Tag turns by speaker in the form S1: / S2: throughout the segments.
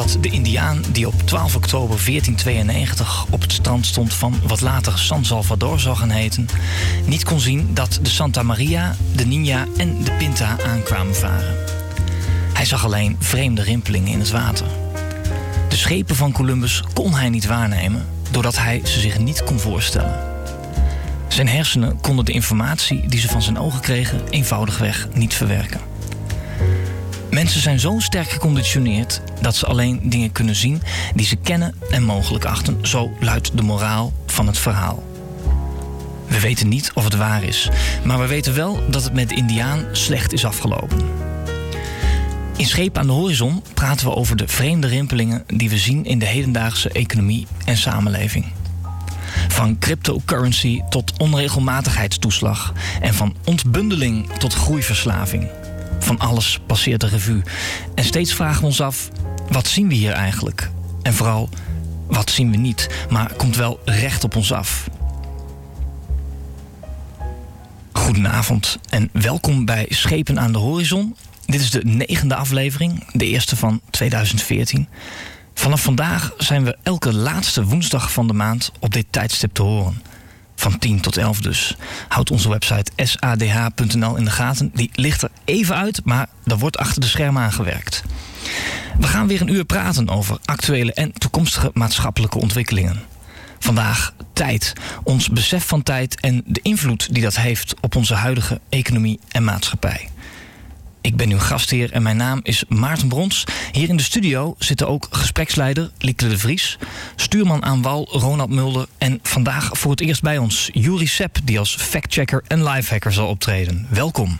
S1: dat de Indiaan die op 12 oktober 1492 op het strand stond van wat later San Salvador zou gaan heten, niet kon zien dat de Santa Maria, de Nina en de Pinta aankwamen varen. Hij zag alleen vreemde rimpelingen in het water. De schepen van Columbus kon hij niet waarnemen, doordat hij ze zich niet kon voorstellen. Zijn hersenen konden de informatie die ze van zijn ogen kregen eenvoudigweg niet verwerken. Mensen zijn zo sterk geconditioneerd dat ze alleen dingen kunnen zien die ze kennen en mogelijk achten. Zo luidt de moraal van het verhaal. We weten niet of het waar is, maar we weten wel dat het met de Indiaan slecht is afgelopen. In Scheep aan de Horizon praten we over de vreemde rimpelingen die we zien in de hedendaagse economie en samenleving. Van cryptocurrency tot onregelmatigheidstoeslag en van ontbundeling tot groeiverslaving. Van alles passeert de revue. En steeds vragen we ons af: wat zien we hier eigenlijk? En vooral, wat zien we niet, maar komt wel recht op ons af? Goedenavond en welkom bij Schepen aan de Horizon. Dit is de negende aflevering, de eerste van 2014. Vanaf vandaag zijn we elke laatste woensdag van de maand op dit tijdstip te horen. Van 10 tot 11 dus. Houd onze website sadh.nl in de gaten. Die ligt er even uit, maar er wordt achter de schermen aangewerkt. We gaan weer een uur praten over actuele en toekomstige maatschappelijke ontwikkelingen. Vandaag tijd, ons besef van tijd en de invloed die dat heeft op onze huidige economie en maatschappij. Ik ben uw gastheer en mijn naam is Maarten Brons. Hier in de studio zitten ook gespreksleider Lieke de Vries, stuurman aan wal Ronald Mulder en vandaag voor het eerst bij ons Juri Sepp, die als factchecker en lifehacker zal optreden. Welkom.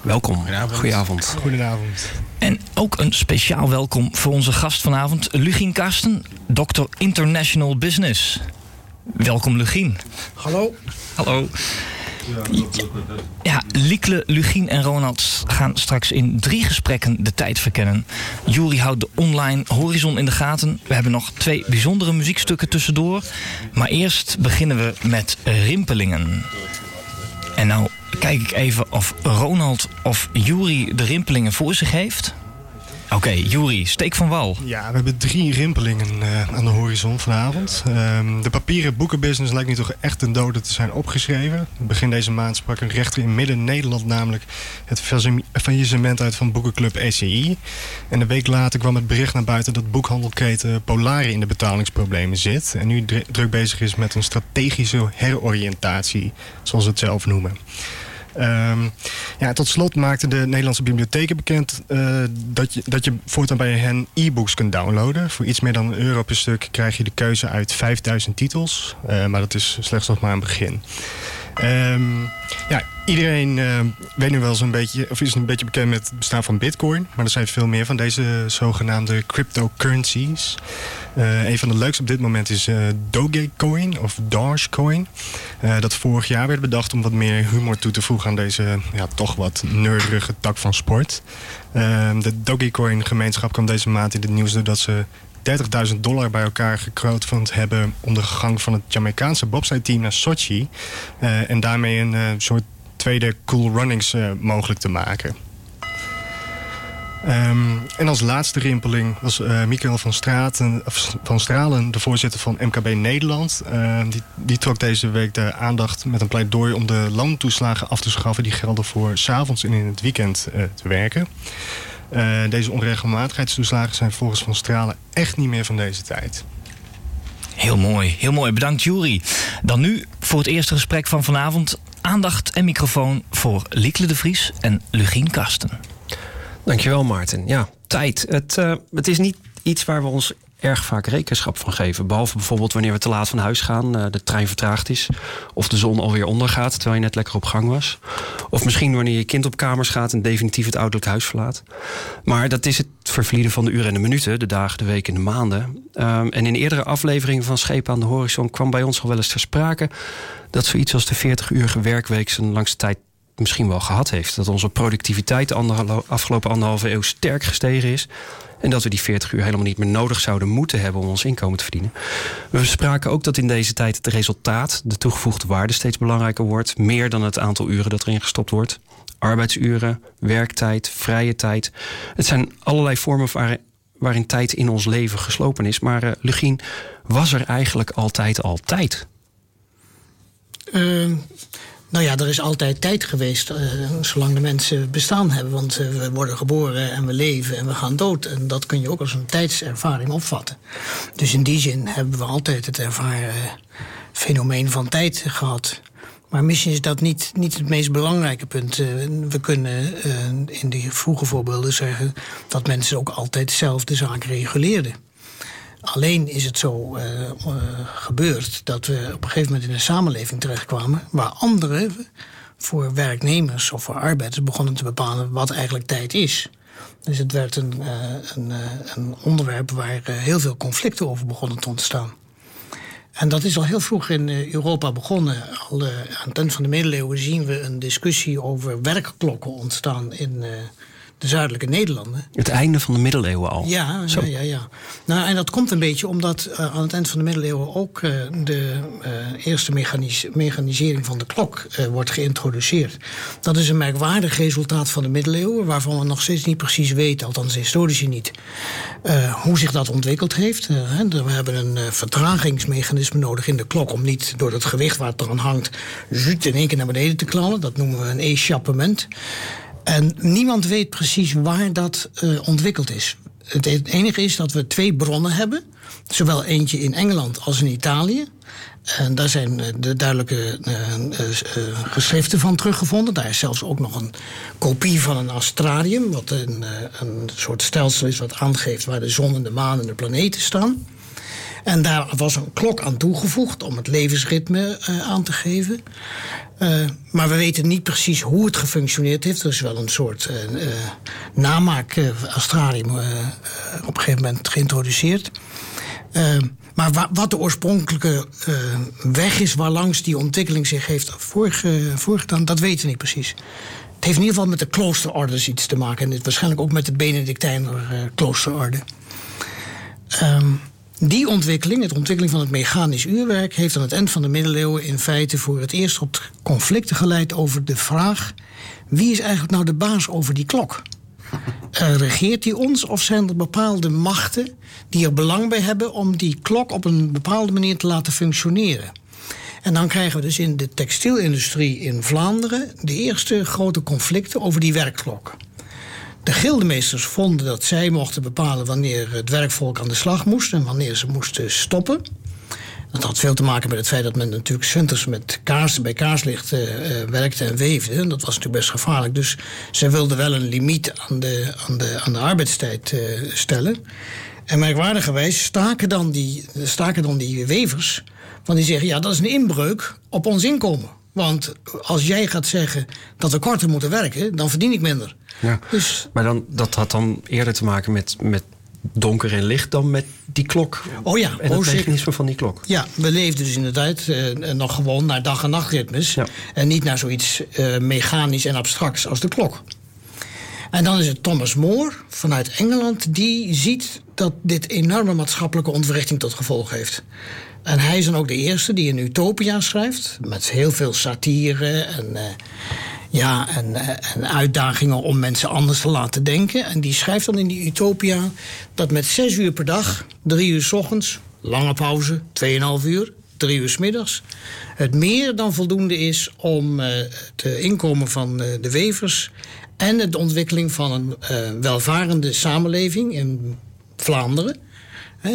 S2: Welkom. Goedenavond. Goedenavond.
S3: Goedenavond.
S1: En ook een speciaal welkom voor onze gast vanavond, Lugien Karsten, dokter International Business. Welkom Lugien.
S3: Hallo.
S1: Hallo. Ja, Liekle, Lugien en Ronald gaan straks in drie gesprekken de tijd verkennen. Jury houdt de online horizon in de gaten. We hebben nog twee bijzondere muziekstukken tussendoor. Maar eerst beginnen we met rimpelingen. En nou kijk ik even of Ronald of Jury de rimpelingen voor zich heeft. Oké, okay, steek van wal.
S3: Ja, we hebben drie rimpelingen uh, aan de horizon vanavond. Uh, de papieren boekenbusiness lijkt nu toch echt ten dode te zijn opgeschreven. Begin deze maand sprak een rechter in Midden-Nederland namelijk het faillissement uit van boekenclub ECI. En een week later kwam het bericht naar buiten dat boekhandelketen Polare in de betalingsproblemen zit. En nu druk bezig is met een strategische heroriëntatie, zoals ze het zelf noemen. Um, ja, tot slot maakten de Nederlandse bibliotheken bekend uh, dat, je, dat je voortaan bij hen e-books kunt downloaden. Voor iets meer dan een euro per stuk krijg je de keuze uit 5000 titels. Uh, maar dat is slechts nog maar een begin. Um, ja, iedereen uh, weet nu wel zo'n beetje, of is een beetje bekend met het bestaan van Bitcoin. Maar er zijn veel meer van deze zogenaamde cryptocurrencies. Uh, een van de leukste op dit moment is uh, Dogecoin of Dogecoin. dat vorig jaar werd bedacht om wat meer humor toe te voegen aan deze ja, toch wat neurige tak van sport. De Dogecoin gemeenschap kwam deze maand in het nieuws doordat ze 30.000 dollar bij elkaar gecrowdfund hebben... om de gang van het Jamaicaanse bobsleigh-team naar Sochi... En daarmee een soort tweede Cool Runnings uh, mogelijk te maken. Um, en als laatste rimpeling was uh, Michael van, Straten, van Stralen, de voorzitter van MKB Nederland. Uh, die, die, trok deze week de aandacht met een pleidooi om de loontoeslagen af te schaffen... die gelden voor s'avonds en in het weekend uh, te werken. Deze onregelmatigheidstoeslagen zijn volgens Van Stralen echt niet meer van deze tijd.
S1: Heel mooi, heel mooi. Bedankt Jury. Dan nu voor het eerste gesprek van vanavond. Aandacht en microfoon voor Liekle de Vries en Lugien Karsten.
S2: Dankjewel Maarten. Ja, tijd. Het, uh, het is niet iets waar we ons erg vaak rekenschap van geven. Behalve bijvoorbeeld wanneer we te laat van huis gaan, uh, de trein vertraagd is. Of de zon alweer ondergaat terwijl je net lekker op gang was. Of misschien wanneer je kind op kamers gaat en definitief het ouderlijk huis verlaat. Maar dat is het vervlieden van de uren en de minuten, de dagen, de weken en de maanden. Um, en in eerdere afleveringen van Schepen aan de Horizon kwam bij ons al wel eens ter sprake dat zoiets als de 40-urige werkweek zijn langste tijd misschien wel gehad heeft. Dat onze productiviteit de afgelopen anderhalve eeuw sterk gestegen is. En dat we die 40 uur helemaal niet meer nodig zouden moeten hebben om ons inkomen te verdienen. We spraken ook dat in deze tijd het resultaat, de toegevoegde waarde, steeds belangrijker wordt. Meer dan het aantal uren dat erin gestopt wordt. Arbeidsuren, werktijd, vrije tijd. Het zijn allerlei vormen waarin tijd in ons leven geslopen is. Maar uh, Lugien, was er eigenlijk altijd al tijd?
S4: Uh, nou ja, er is altijd tijd geweest, uh, zolang de mensen bestaan hebben. Want uh, we worden geboren en we leven en we gaan dood. En dat kun je ook als een tijdservaring opvatten. Dus in die zin hebben we altijd het ervaren fenomeen van tijd gehad. Maar misschien is dat niet, niet het meest belangrijke punt. Uh, we kunnen in die vroege voorbeelden zeggen dat mensen ook altijd zelf de zaak reguleerden. Alleen is het zo uh, uh, gebeurd dat we op een gegeven moment in een samenleving terechtkwamen waar anderen voor werknemers of voor arbeiders begonnen te bepalen wat eigenlijk tijd is. Dus het werd een, uh, een, een onderwerp waar heel veel conflicten over begonnen te ontstaan. En dat is al heel vroeg in Europa begonnen. Al aan het eind van de middeleeuwen zien we een discussie over werkklokken ontstaan in de zuidelijke Nederlanden.
S2: Het einde van de middeleeuwen al.
S4: Ja, ja, ja, ja. Nou, en dat komt een beetje omdat uh, aan het eind van de middeleeuwen ook uh, de uh, eerste mechanis mechanisering van de klok wordt geïntroduceerd. Dat is een merkwaardig resultaat van de middeleeuwen, waarvan we nog steeds niet precies weten, althans historici niet, hoe zich dat ontwikkeld heeft. we hebben een vertragingsmechanisme nodig in de klok om niet door het gewicht waar het eraan hangt, in één keer naar beneden te knallen. Dat noemen we een échappement. En niemand weet precies waar dat uh, ontwikkeld is. Het enige is dat we twee bronnen hebben. Zowel eentje in Engeland als in Italië. En daar zijn de duidelijke uh, geschriften van teruggevonden. Daar is zelfs ook nog een kopie van een astrarium. Wat een, een soort stelsel is wat aangeeft waar de zon en de maan en de planeten staan. En daar was een klok aan toegevoegd om het levensritme aan te geven. Uh, maar we weten niet precies hoe het gefunctioneerd heeft. Er is wel een soort uh, uh, namaak astralium op een gegeven moment geïntroduceerd. maar wa wat de oorspronkelijke weg is waarlangs die ontwikkeling zich heeft voorgedaan, dat weten we niet precies. Het heeft in ieder geval met de kloosterorders iets te maken. En waarschijnlijk ook met de Benedictijner kloosterorde. Um, die ontwikkeling, het ontwikkeling van het mechanisch uurwerk, heeft aan het eind van de middeleeuwen in feite voor het eerst tot conflicten geleid over de vraag: wie is eigenlijk nou de baas over die klok? Uh, regeert die ons of zijn er bepaalde machten die er belang bij hebben om die klok op een bepaalde manier te laten functioneren? En dan krijgen we dus in de textielindustrie in Vlaanderen de eerste grote conflicten over die werkklok. De gildemeesters vonden dat zij mochten bepalen wanneer het werkvolk aan de slag moest en wanneer ze moesten stoppen. Dat had veel te maken met het feit dat men natuurlijk winters met kaars, bij kaarslicht uh, werkte en weefde. Dat was natuurlijk best gevaarlijk. Dus ze wilden wel een limiet aan de, aan de, aan de arbeidstijd uh, stellen. En merkwaardigerwijs staken dan, die, staken dan die wevers. Want die zeggen, ja, dat is een inbreuk op ons inkomen. Want als jij gaat zeggen dat we korter moeten werken, dan verdien ik minder.
S2: Ja. Dus, maar dan, dat had dan eerder te maken met, met donker en licht dan met die klok.
S4: Oh ja,
S2: en het mechanisme van die klok.
S4: Ja, we leefden dus inderdaad uh, nog gewoon naar dag- en nachtritmes. Ja. En niet naar zoiets uh, mechanisch en abstracts als de klok. En dan is het Thomas More vanuit Engeland, die ziet dat dit enorme maatschappelijke ontwrichting tot gevolg heeft. En hij is dan ook de eerste die een utopia schrijft. Met heel veel satire en, uh, ja, en, uh, en, uitdagingen om mensen anders te laten denken. En die schrijft dan in die utopia dat met zes uur per dag, drie uur s ochtends, lange pauze, tweeënhalf uur, drie uur s middags. Het meer dan voldoende is om het inkomen van de wevers en de ontwikkeling van een welvarende samenleving in Vlaanderen,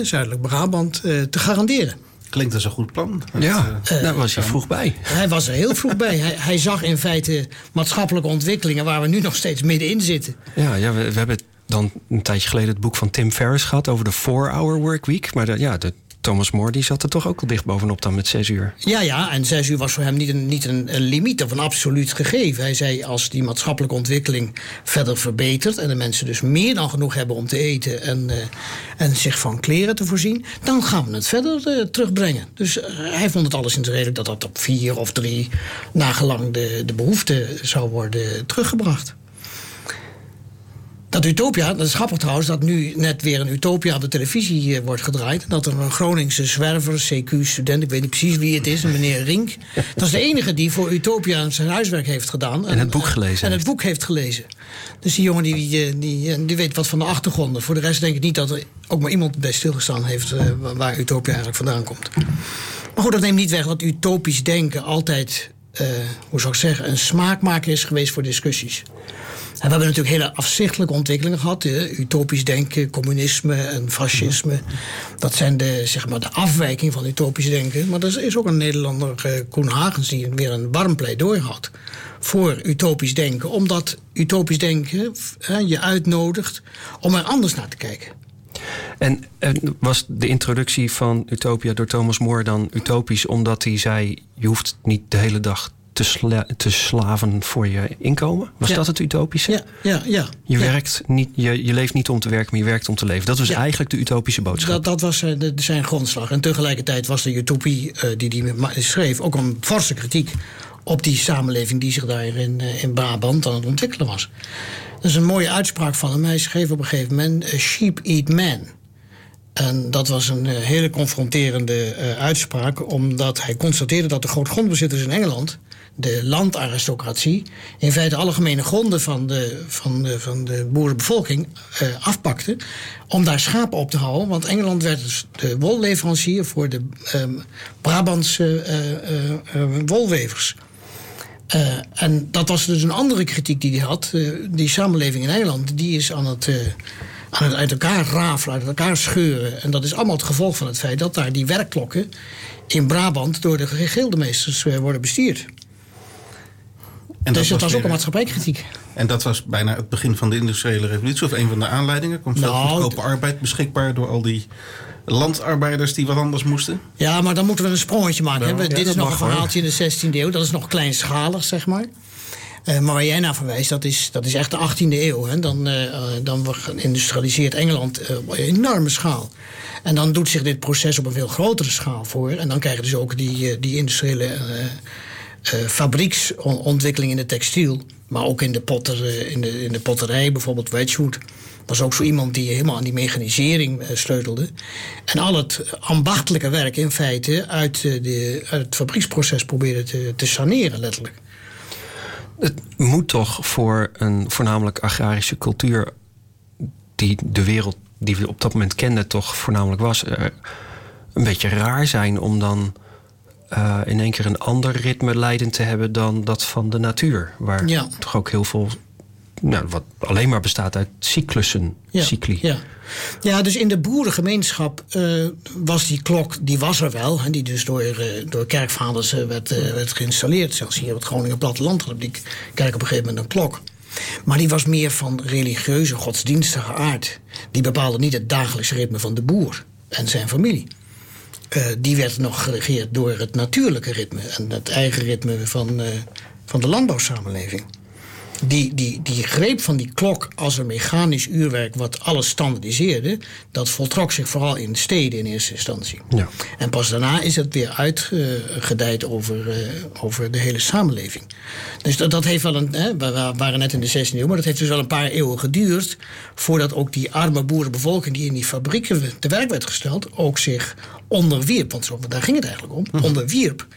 S4: zuidelijk Brabant, te garanderen.
S5: Klinkt als een goed plan.
S2: Ja, uh, daar was hij vroeg bij.
S4: Hij was er heel vroeg bij. Hij, hij, zag in feite maatschappelijke ontwikkelingen waar we nu nog steeds middenin zitten.
S2: Ja, ja we, we hebben dan een tijdje geleden het boek van Tim Ferriss gehad over de 4-hour workweek. Maar de, ja, de, Thomas More die zat er toch ook al dicht bovenop dan met zes uur.
S4: Ja, ja, en zes uur was voor hem niet een, niet een, limiet of een absoluut gegeven. Hij zei als die maatschappelijke ontwikkeling verder verbetert en de mensen dus meer dan genoeg hebben om te eten en, uh, en zich van kleren te voorzien, dan gaan we het verder uh, terugbrengen. Dus uh, hij vond het alles in redelijk dat dat op vier of drie nagelang de, de behoefte zou worden teruggebracht. Dat Utopia, dat is grappig trouwens, dat nu net weer een Utopia op de televisie eh, wordt gedraaid. Dat er een Groningse zwerver, CQ-student, ik weet niet precies wie het is, een meneer Rink. Dat is de enige die voor Utopia zijn huiswerk heeft gedaan.
S2: En het boek gelezen.
S4: En het boek heeft gelezen. Dus die jongen die, die, die, die weet wat van de achtergronden. Voor de rest denk ik niet dat er ook maar iemand bij stilgestaan heeft eh, waar Utopia eigenlijk vandaan komt. Maar goed, dat neemt niet weg dat utopisch denken altijd, uh, hoe zou ik zeggen, een smaakmaker is geweest voor discussies. We hebben natuurlijk hele afzichtelijke ontwikkelingen gehad. Utopisch denken, communisme en fascisme. Dat zijn de, zeg maar, de afwijking van utopisch denken. Maar er is ook een Nederlander, uh, Koen Hagens, die weer een warm pleidooi had voor utopisch denken. Omdat utopisch denken je uitnodigt om er anders naar te kijken.
S2: En, en, was de introductie van Utopia door Thomas More dan utopisch omdat hij zei: je hoeft niet de hele dag te, te slaven voor je inkomen? Was dat het utopische?
S4: Ja, ja, ja.
S2: Je, Werkt niet, je, je leeft niet om te werken, maar je werkt om te leven. Dat was eigenlijk de utopische boodschap.
S4: Dat, dat was de, zijn grondslag. En tegelijkertijd was de utopie uh, die hij schreef ook een forse kritiek op die samenleving die zich daar in, uh, in Brabant aan het ontwikkelen was. Dat is een mooie uitspraak van hem. Hij schreef op een gegeven moment: Sheep eat man. En dat was een hele confronterende uitspraak, omdat hij constateerde dat de grootgrondbezitters in Engeland de landaristocratie in feite alle gemene gronden van de, van de, van de boerenbevolking uh, afpakte. Om daar schapen op te houden. Want Engeland werd dus de wolleverancier voor de um, Brabantse uh, wolwevers. en dat was dus een andere kritiek die hij had. die samenleving in Engeland die is aan het, aan het uit elkaar rafelen, uit elkaar scheuren. En dat is allemaal het gevolg van het feit dat daar die werkklokken in Brabant door de gildemeesters worden bestuurd. En dus dat was, ook een maatschappijkritiek.
S5: En dat was bijna het begin van de industriële revolutie, of een van de aanleidingen? Komt veel nou, goedkope arbeid beschikbaar door al die landarbeiders die wat anders moesten?
S4: Ja, maar dan moeten we een sprongetje maken. dit is nog een verhaaltje in de 16e eeuw. Dat is nog kleinschalig, zeg maar. Uh, maar waar jij naar verwijst, dat is, dat is echt de 18e eeuw. Hè. Dan, uh, dan industrialiseert Engeland uh, op een enorme schaal. En dan doet zich dit proces op een veel grotere schaal voor. En dan krijgen dus ook die, die industriële fabrieksontwikkeling in de textiel. Maar ook in de, uh, in de, in de potterij, bijvoorbeeld Wedgwood. Was ook zo iemand die helemaal aan die mechanisering uh, sleutelde. En al het ambachtelijke werk in feite uit, de, uit het fabrieksproces probeerde te, te saneren, letterlijk.
S2: Het moet toch voor een voornamelijk agrarische cultuur. die de wereld die we op dat moment kenden, toch voornamelijk was. een beetje raar zijn om dan uh, in één keer een ander ritme leidend te hebben dan dat van de natuur. Waar ja. toch ook heel veel, nou, wat alleen maar bestaat uit cyclussen,
S4: ja.
S2: cycli.
S4: Ja. ja, dus in de boerengemeenschap uh, was die klok, die was er wel. En die dus door, uh, door kerkvaders werd, werd geïnstalleerd. Zelfs hier op het Groningen platteland had die kerk op een gegeven moment een klok. Maar die was meer van religieuze, godsdienstige aard. Die bepaalde niet het dagelijkse ritme van de boer en zijn familie. Uh, die werd nog geregeerd door het natuurlijke ritme en het eigen ritme van, uh, van de landbouwsamenleving. Die, die, die greep van die klok als een mechanisch uurwerk wat alles standaardiseerde, dat voltrok zich vooral in de steden in eerste instantie. Ja. En pas daarna is het weer uitgedijd over, uh, over de hele samenleving. Dus dat, dat heeft wel een. Hè, we waren net in de 16e eeuw, maar dat heeft dus wel een paar eeuwen geduurd. voordat ook die arme boerenbevolking die in die fabrieken te werk werd gesteld, ook zich onderwierp. Want daar ging het eigenlijk om. Mhm. Onderwierp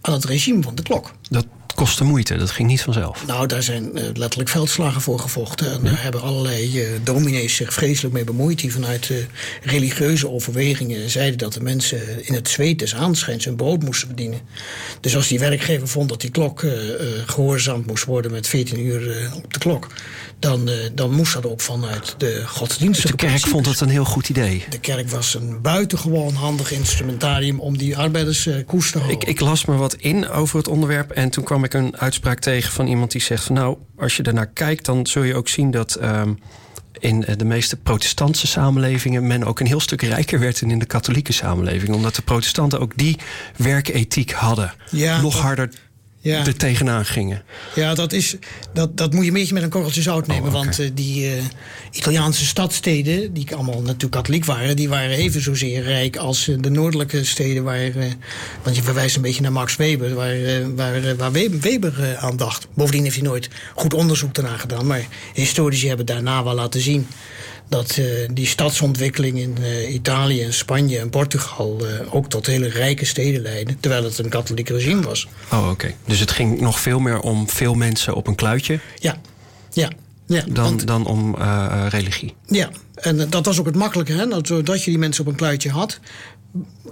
S4: aan het regime van de klok.
S2: Dat kostte moeite, dat ging niet vanzelf.
S4: Nou, daar zijn uh, letterlijk veldslagen voor gevochten. En daar hebben allerlei uh, dominees zich vreselijk mee bemoeid... die vanuit uh, religieuze overwegingen zeiden... dat de mensen in het zweet des aanschijns hun brood moesten verdienen. Dus als die werkgever vond dat die klok gehoorzaamd moest worden... met 14 uur op de klok dan, dan moest dat ook vanuit de godsdienstige
S2: De kerk vond het een heel goed idee.
S4: De kerk was een buitengewoon handig instrumentarium om die arbeiders koers te houden.
S2: Ik, ik, las me wat in over het onderwerp en toen kwam ik een uitspraak tegen van iemand die zegt van nou, als je ernaar kijkt, dan zul je ook zien dat. Um, in de meeste protestantse samenlevingen men ook een heel stuk rijker werd dan in de katholieke samenleving. Omdat de protestanten ook die werkethiek hadden. Ja, nog harder ja. er tegenaan gingen.
S4: Ja, dat, is, dat, dat moet je een beetje met een korreltje zout nemen. Oh, want uh, die uh, Italiaanse stadsteden, die allemaal natuurlijk katholiek waren, die waren even zozeer rijk als uh, de noordelijke steden. Waar, want je verwijst een beetje naar Max Weber, waar, waar, waar Weber aan dacht. Bovendien heeft hij nooit goed onderzoek daarna gedaan. Maar historici hebben daarna wel laten zien dat uh, die stadsontwikkeling in uh, Italië en Spanje en Portugal uh, ook tot hele rijke steden leidde, terwijl het een katholiek regime was.
S2: Oh, oké. Dus het ging nog veel meer om veel mensen op een kluitje?
S4: Ja, ja. ja
S2: dan, want, dan om religie?
S4: Ja, en dat was ook het makkelijke, hè? Dat, zodat je die mensen op een kluitje had,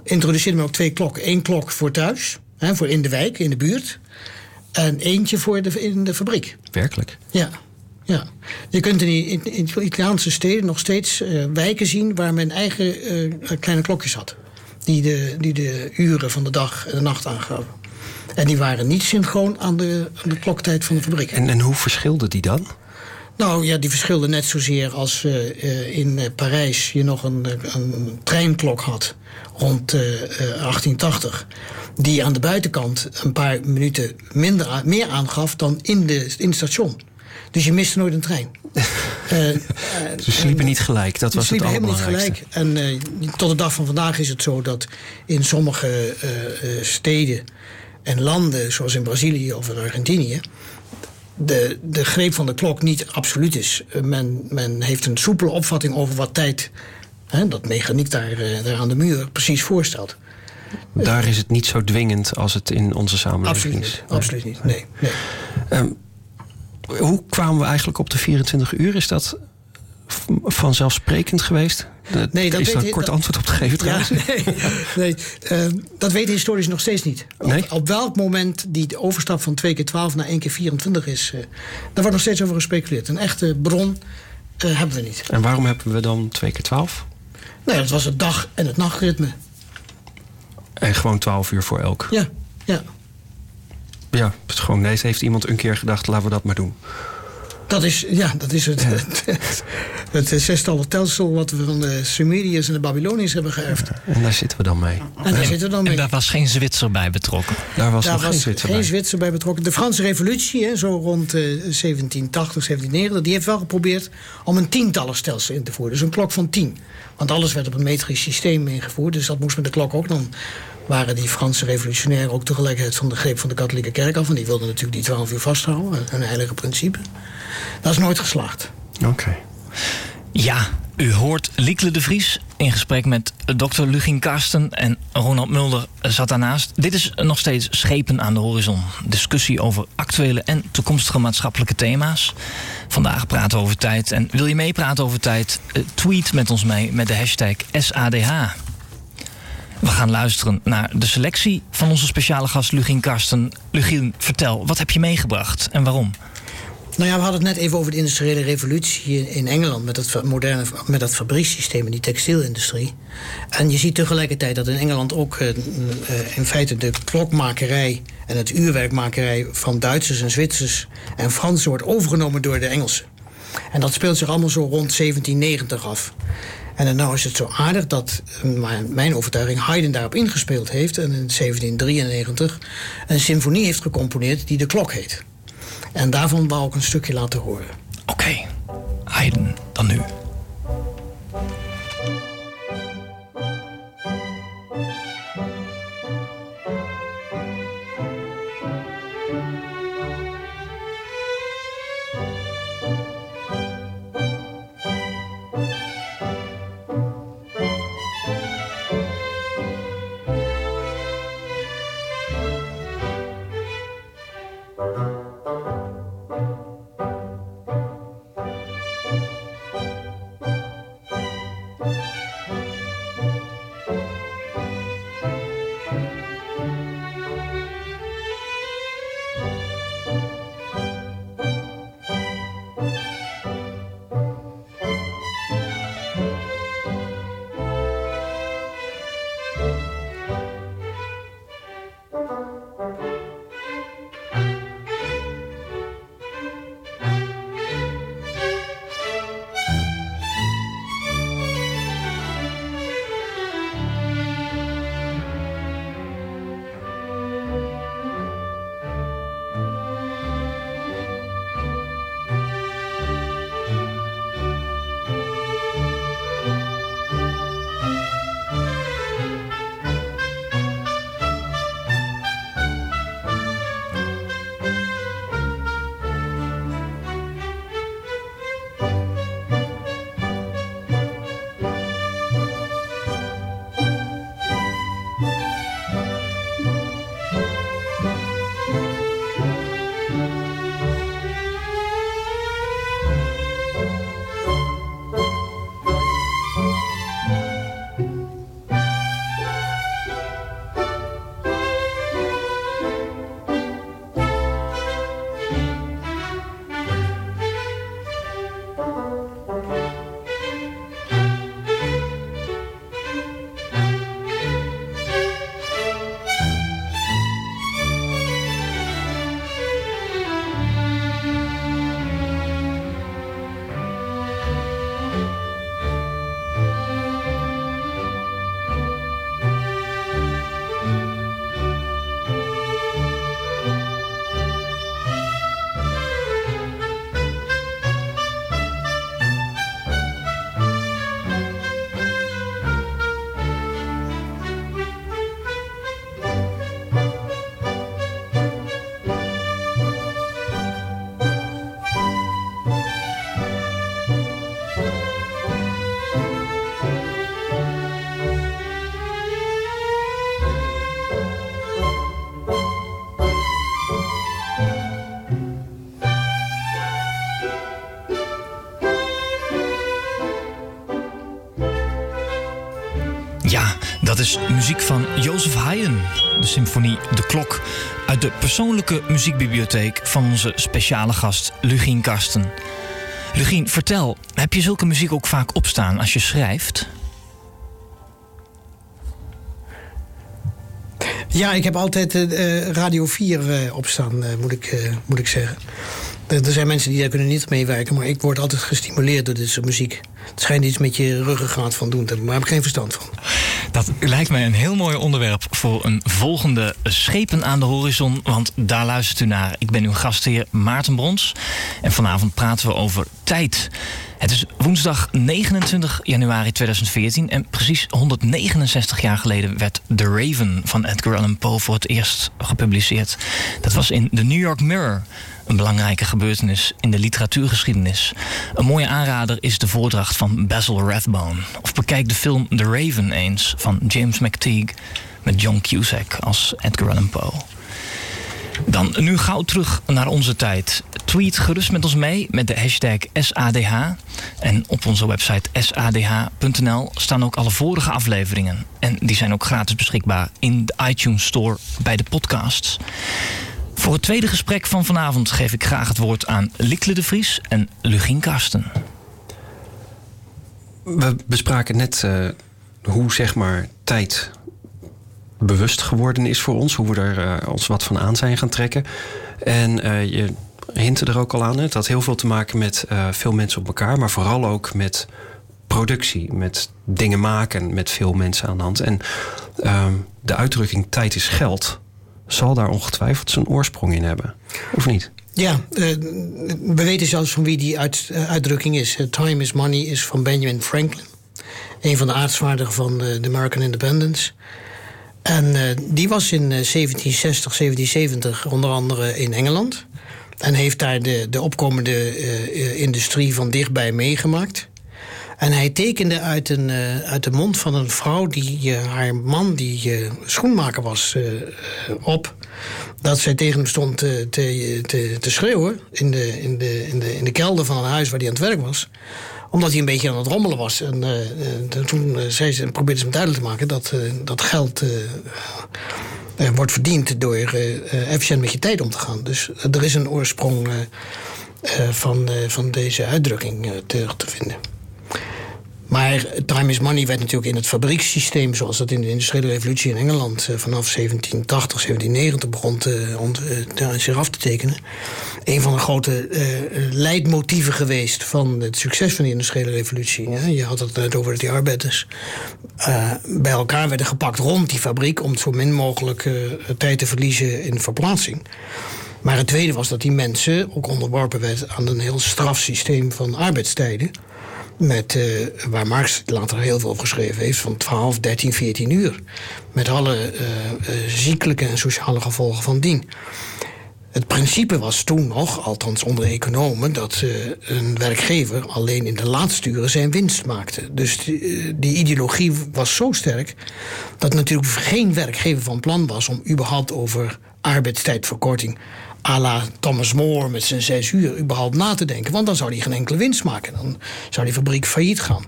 S4: introduceerde men ook twee klokken. Eén klok voor thuis, hè, voor in de wijk, in de buurt, en eentje voor de, in de fabriek.
S2: Werkelijk?
S4: Ja. Ja, je kunt in, in, Italiaanse steden nog steeds uh, wijken zien waar men eigen uh, kleine klokjes had. Die de, die de uren van de dag en de nacht aangaven. En die waren niet synchroon aan de, aan de kloktijd van de fabriek.
S2: En, en hoe verschilde die dan?
S4: Nou ja, die verschilden net zozeer als uh, in Parijs je nog een, een treinklok had rond 1880. Die aan de buitenkant een paar minuten minder, meer aangaf dan in, de, in het station. Dus je miste nooit een trein.
S2: uh, Ze sliepen niet gelijk, dat was het
S4: allemaal. helemaal niet gelijk. En uh, tot de dag van vandaag is het zo dat in sommige steden en landen, zoals in Brazilië of in Argentinië, de, de greep van de klok niet absoluut is. men, men heeft een soepele opvatting over wat tijd, hè, dat mechaniek daar, daar aan de muur, precies voorstelt.
S2: Daar is het niet zo dwingend als het in onze samenleving
S4: absoluut
S2: is.
S4: Niet, absoluut niet, nee. nee.
S2: Um, hoe kwamen we eigenlijk op de 24 uur? Is dat vanzelfsprekend geweest?
S4: Nee,
S2: dat is daar een kort antwoord op te geven trouwens?
S4: Ja, nee, nee uh, dat weten historisch nog steeds niet.
S2: Nee?
S4: Op, welk moment die overstap van 2 keer 12 naar 1 keer 24 is... Uh, daar wordt nog steeds over gespeculeerd. Een echte bron uh, hebben we niet.
S2: En waarom hebben we dan 2 keer 12?
S4: Nou ja, dat was het dag- en het nachtritme.
S2: En gewoon 12 uur voor elk?
S4: Ja, ja.
S2: Ja, het is gewoon, nee, heeft iemand een keer gedacht, laten we dat maar doen.
S4: Dat is, ja, dat is het, het, het, het zestallen telsel wat we van de Sumeriërs en de Babyloniërs hebben geërfd.
S2: en daar zitten we dan mee.
S4: En daar zitten we dan mee.
S1: En daar was geen Zwitser bij betrokken.
S2: Daar was
S4: daar
S2: nog
S4: was
S2: geen Zwitser
S4: geen
S2: bij.
S4: Zwitser bij betrokken. De Franse revolutie, hè, zo rond uh, 1780, 1790, die heeft wel geprobeerd om een tientallenstelsel in te voeren. Dus een klok van tien. Want alles werd op een metrisch systeem ingevoerd. Dus dat moest met de klok ook dan waren die Franse revolutionairen ook tegelijkertijd van de greep van de katholieke kerk af. En die wilden natuurlijk die twaalf uur vasthouden, een heilige principe. Dat is nooit geslaagd.
S2: Oké.
S1: Ja, u hoort Liekle de Vries in gesprek met dokter Lugin Karsten en Ronald Mulder zat daarnaast. Dit is nog steeds Schepen aan de Horizon. Discussie over actuele en toekomstige maatschappelijke thema's. Vandaag praten we over tijd. En wil je meepraten over tijd? Eh, tweet met ons mee met de hashtag SADH. We gaan luisteren naar de selectie van onze speciale gast Lugin Karsten. Lugin, vertel, wat heb je meegebracht en waarom?
S4: Nou ja, we hadden het net even over de industriële revolutie in Engeland met dat moderne met dat fabriekssysteem in die textielindustrie. En je ziet tegelijkertijd dat in Engeland ook uh, in feite de klokmakerij en het uurwerkmakerij van Duitsers en Zwitsers en Fransen wordt overgenomen door de Engelsen. En dat speelt zich allemaal zo rond 1790 af. En nou is het zo aardig dat, mijn overtuiging, Haydn daarop ingespeeld heeft... en in 1793 een symfonie heeft gecomponeerd die De Klok heet. En daarvan wou ik een stukje laten horen.
S1: Oké. Haydn, dan nu. Muziek van Jozef Haydn. De symfonie De Klok uit de persoonlijke muziekbibliotheek van onze speciale gast Lugien Karsten. Lugien, vertel, heb je zulke muziek ook vaak opstaan als je schrijft?
S4: Ja, ik heb altijd uh, Radio 4 uh, opstaan, moet, ik, moet ik zeggen. Er zijn mensen die daar kunnen niet meewerken, maar ik word altijd gestimuleerd door dit soort muziek. Het schijnt iets met je ruggengraat van doen te hebben, maar daar heb ik geen verstand van.
S1: Dat lijkt mij een heel mooi onderwerp voor een volgende Schepen aan de Horizon. Want daar luistert u naar. Ik ben uw gastheer Maarten Brons. En vanavond praten we over tijd. Het is woensdag 29 januari 2014 en precies 169 jaar geleden werd The Raven van Edgar Allan Poe voor het eerst gepubliceerd. Dat was in de New York Mirror. Een belangrijke gebeurtenis in de literatuurgeschiedenis. Een mooie aanrader is de voordracht van Basil Rathbone. Of bekijk de film The Raven eens van James McTeague met John Cusack als Edgar Allan Poe. Dan nu gauw terug naar onze tijd. Tweet gerust met ons mee met de hashtag SADH. En op onze website sadh.nl staan ook alle vorige afleveringen. En die zijn ook gratis beschikbaar in de iTunes Store bij de podcasts. Voor het tweede gesprek van vanavond geef ik graag het woord aan Likle de Vries en Lugien Karsten.
S2: We bespraken net uh, hoe zeg maar tijd bewust geworden is voor ons. Hoe we er uh, ons wat van aan zijn gaan trekken. En uh, je hintte er ook al aan. Het had heel veel te maken met veel mensen op elkaar. Maar vooral ook met productie. Met dingen maken met veel mensen aan de hand. En ehm, de uitdrukking tijd is geld zal daar ongetwijfeld zijn oorsprong in hebben. Of niet?
S4: Ja, uh, we weten zelfs van wie die uit, uh, uitdrukking is. Time is Money is van Benjamin Franklin. Een van de aartsvaardigen van de American Independence. En die was in 1760, 1770 onder andere in Engeland. En heeft daar de, de opkomende industrie van dichtbij meegemaakt. En hij tekende uit, een, uh, uit de mond van een vrouw die haar man, die schoenmaker was, op. Dat zij tegen hem stond te, te, te, te, schreeuwen in de, in, de, in, de, in de kelder van een huis waar hij aan het werk was omdat hij een beetje aan het rommelen was. En toen zei ze, probeerde ze hem duidelijk te maken dat, dat geld wordt verdiend door efficiënt met je tijd om te gaan. Dus er is een oorsprong van, van deze uitdrukking terug te vinden. Maar time is money werd natuurlijk in het fabriekssysteem, zoals dat in de industriële revolutie in Engeland eh, vanaf 1780, 1790 begon te, te, zich af te tekenen. Een van de grote uh, leidmotieven geweest van het succes van de industriële revolutie. Je had het net over dat die arbeiders bij elkaar werden gepakt rond die fabriek om zo min mogelijk tijd te verliezen in verplaatsing. Maar het tweede was dat die mensen ook onderworpen werden aan een heel strafsysteem van arbeidstijden. Met, uh, waar Marx later heel veel over geschreven heeft, van 12, 13, 14 uur. Met alle uh, uh, ziekelijke en sociale gevolgen van dien. Het principe was toen nog, althans onder economen, dat een werkgever alleen in de laatste uren zijn winst maakte. Dus die, die, ideologie was zo sterk dat natuurlijk geen werkgever van plan was om überhaupt over arbeidstijdverkorting à la Thomas More met zijn zes uur überhaupt na te denken. Want dan zou hij geen enkele winst maken. Dan zou die fabriek failliet gaan.